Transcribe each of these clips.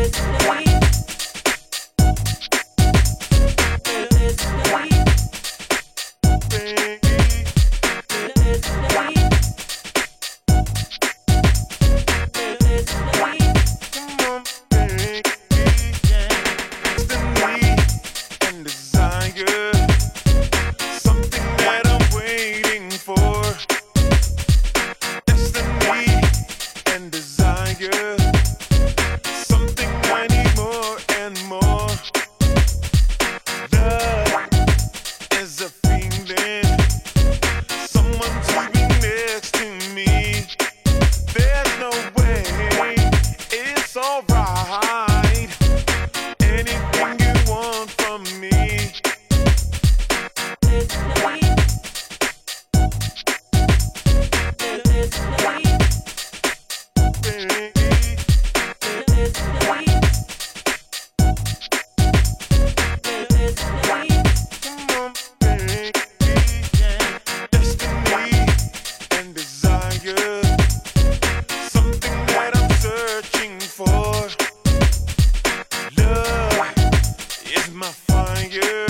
with me. my fire.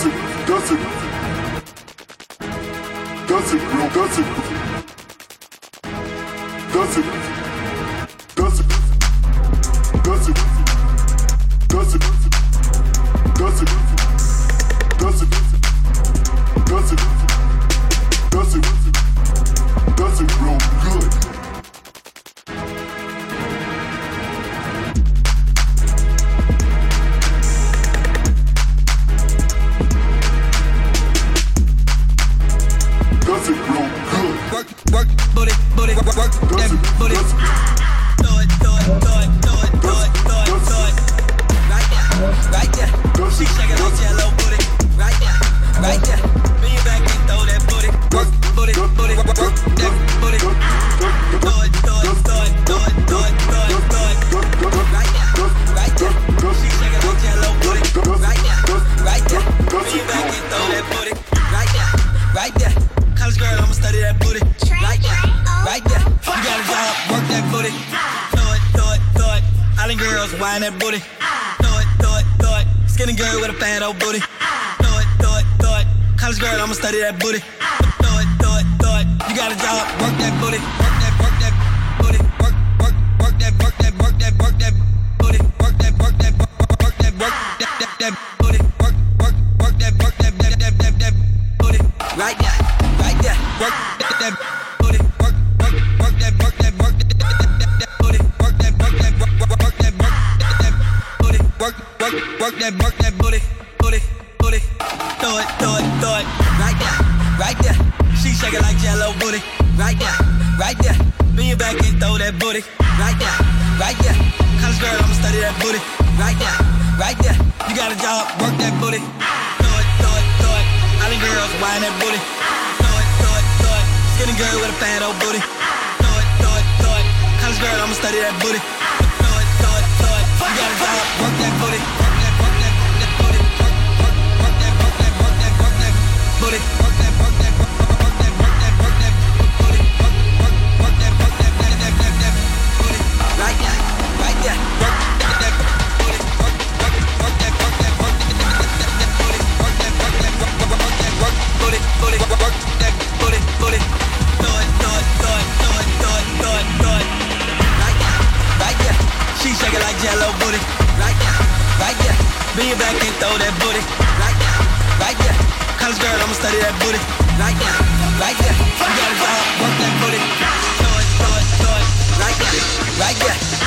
That's it. That's it. That's it, bro. It. that booty, work that, work that booty, work, work, work that, work that, work that, work that booty, work that, work that, work, work that, work that, that, that booty, work, work, work that, work that, that, that, that, booty, right there, right there, work that, booty, work, work, work that, work that, work that, that, that, booty, work that, work that, work, work that, work that, booty, work, work, work that, work that booty, booty, booty, throw it, throw it, throw it, right there, right there. She shaking like Jello booty right there. Bend your back and throw that booty, right there, right there. College girl, I'ma study that booty, right there, right there. You got a job, work that booty. Throw it, throw it, throw it. All Island girls, whine that booty. Throw it, throw it, throw it. Skinny girl with a fat old booty. Throw it, throw it, throw it. College girl, I'ma study that booty. Throw it, throw it, throw it. You got a job, work that booty. Work that, work that, work that booty. Work, work, work that, work that, work that, work that booty. Right right like jello booty. Right right back and throw that booty. Right right. College girl, I'ma study that booty. Right right. You gotta that booty. Right right yeah.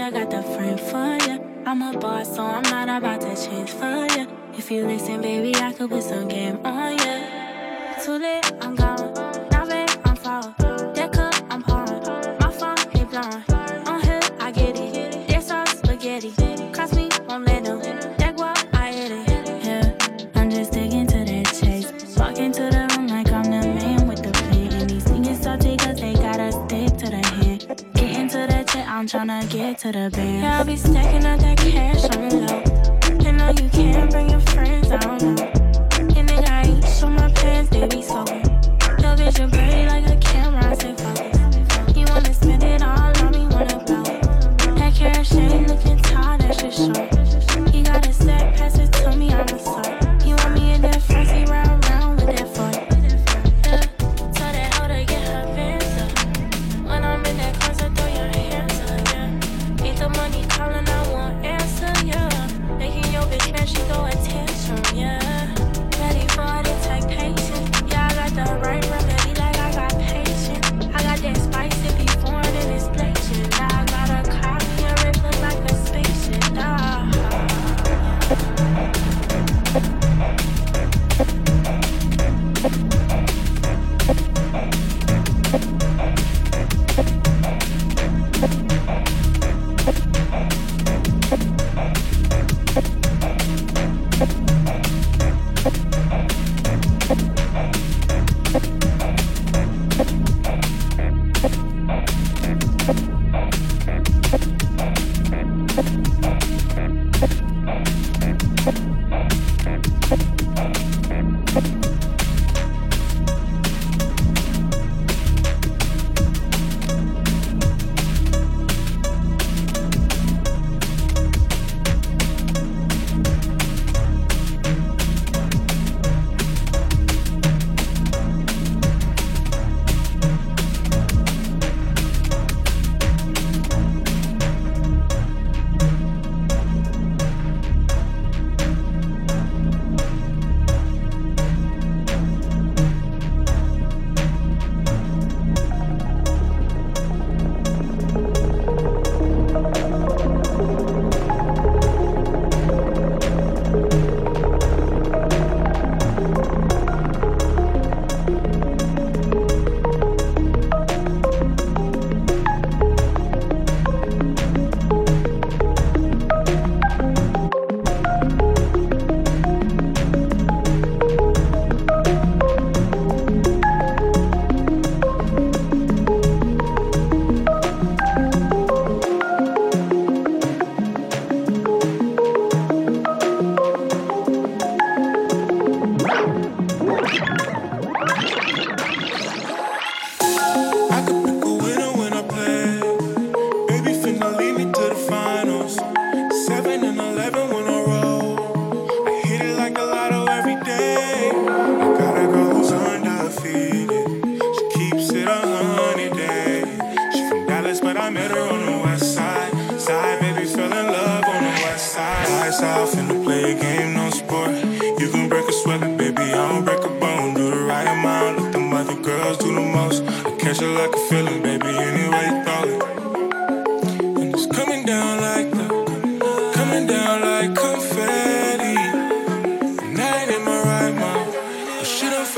I got the frame for you. I'm a boss, so I'm not about to change for you. If you listen, baby, I could put some game on you. Too late, I'm gone. down, tryna get to the band. Yeah, I'll be stacking up that cash on low. And no, you can't bring your friends, I don't know.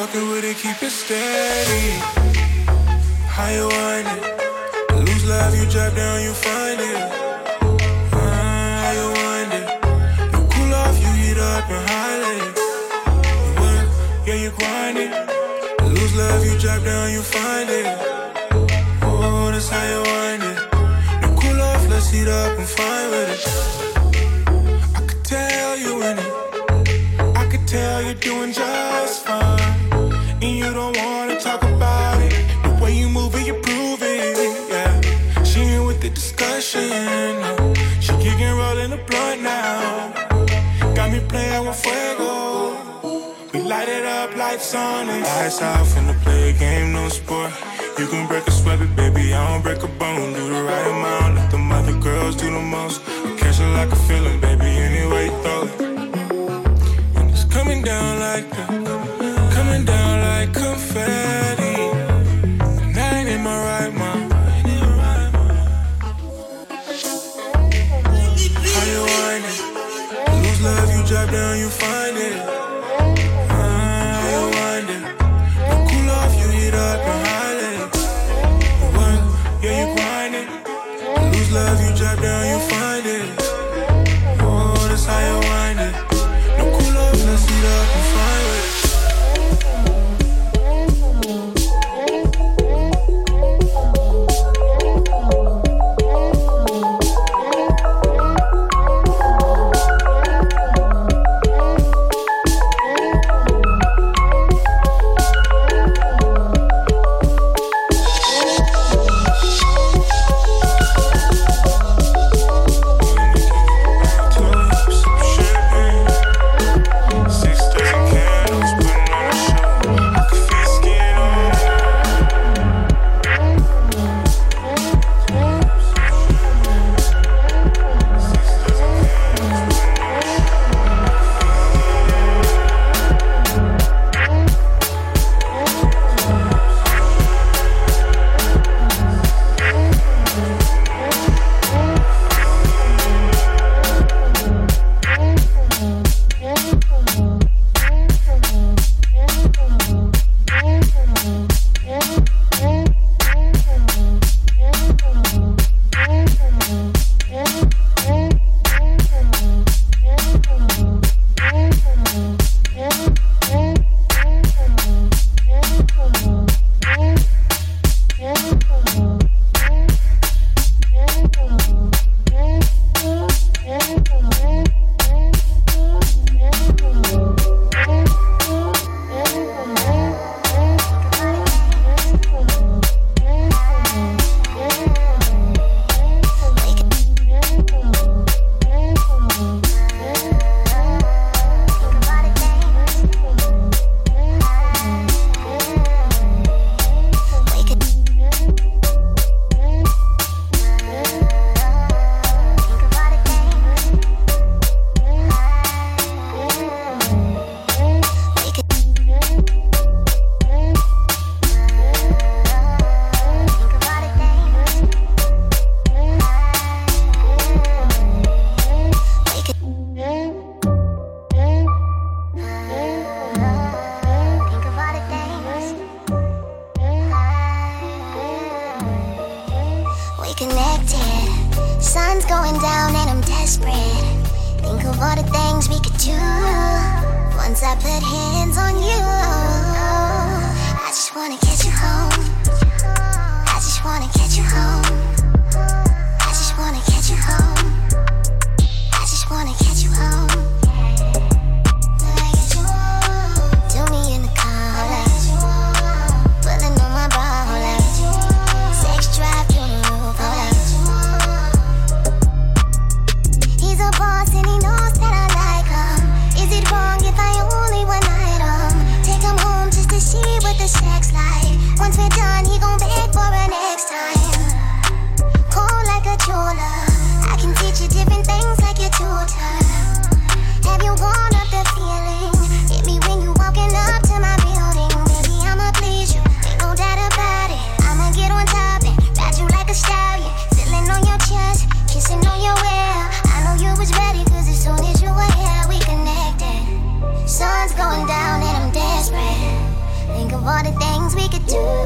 Fucking with it, keep it steady. How you wind it? Lose love, you drop down, you find it. Ah, how you wind it? You cool off, you heat up and highlight. You work, yeah, you grind it. Lose love, you drop down, you find it. Oh, that's how you wind it. You cool off, let's heat up and find with it. Up, lights out, finna play a game, no sport. You can break a sweat, but baby, I don't break a bone. Do the right amount, let them other girls do the most. I catch it like a feeling, baby, anyway throw it. And it's coming down like coming down like confetti. And in my right mind. How you wind? Lose love, you drop down, you find love, you drop down, you find just wanna catch you home. I just wanna catch you home. I just wanna do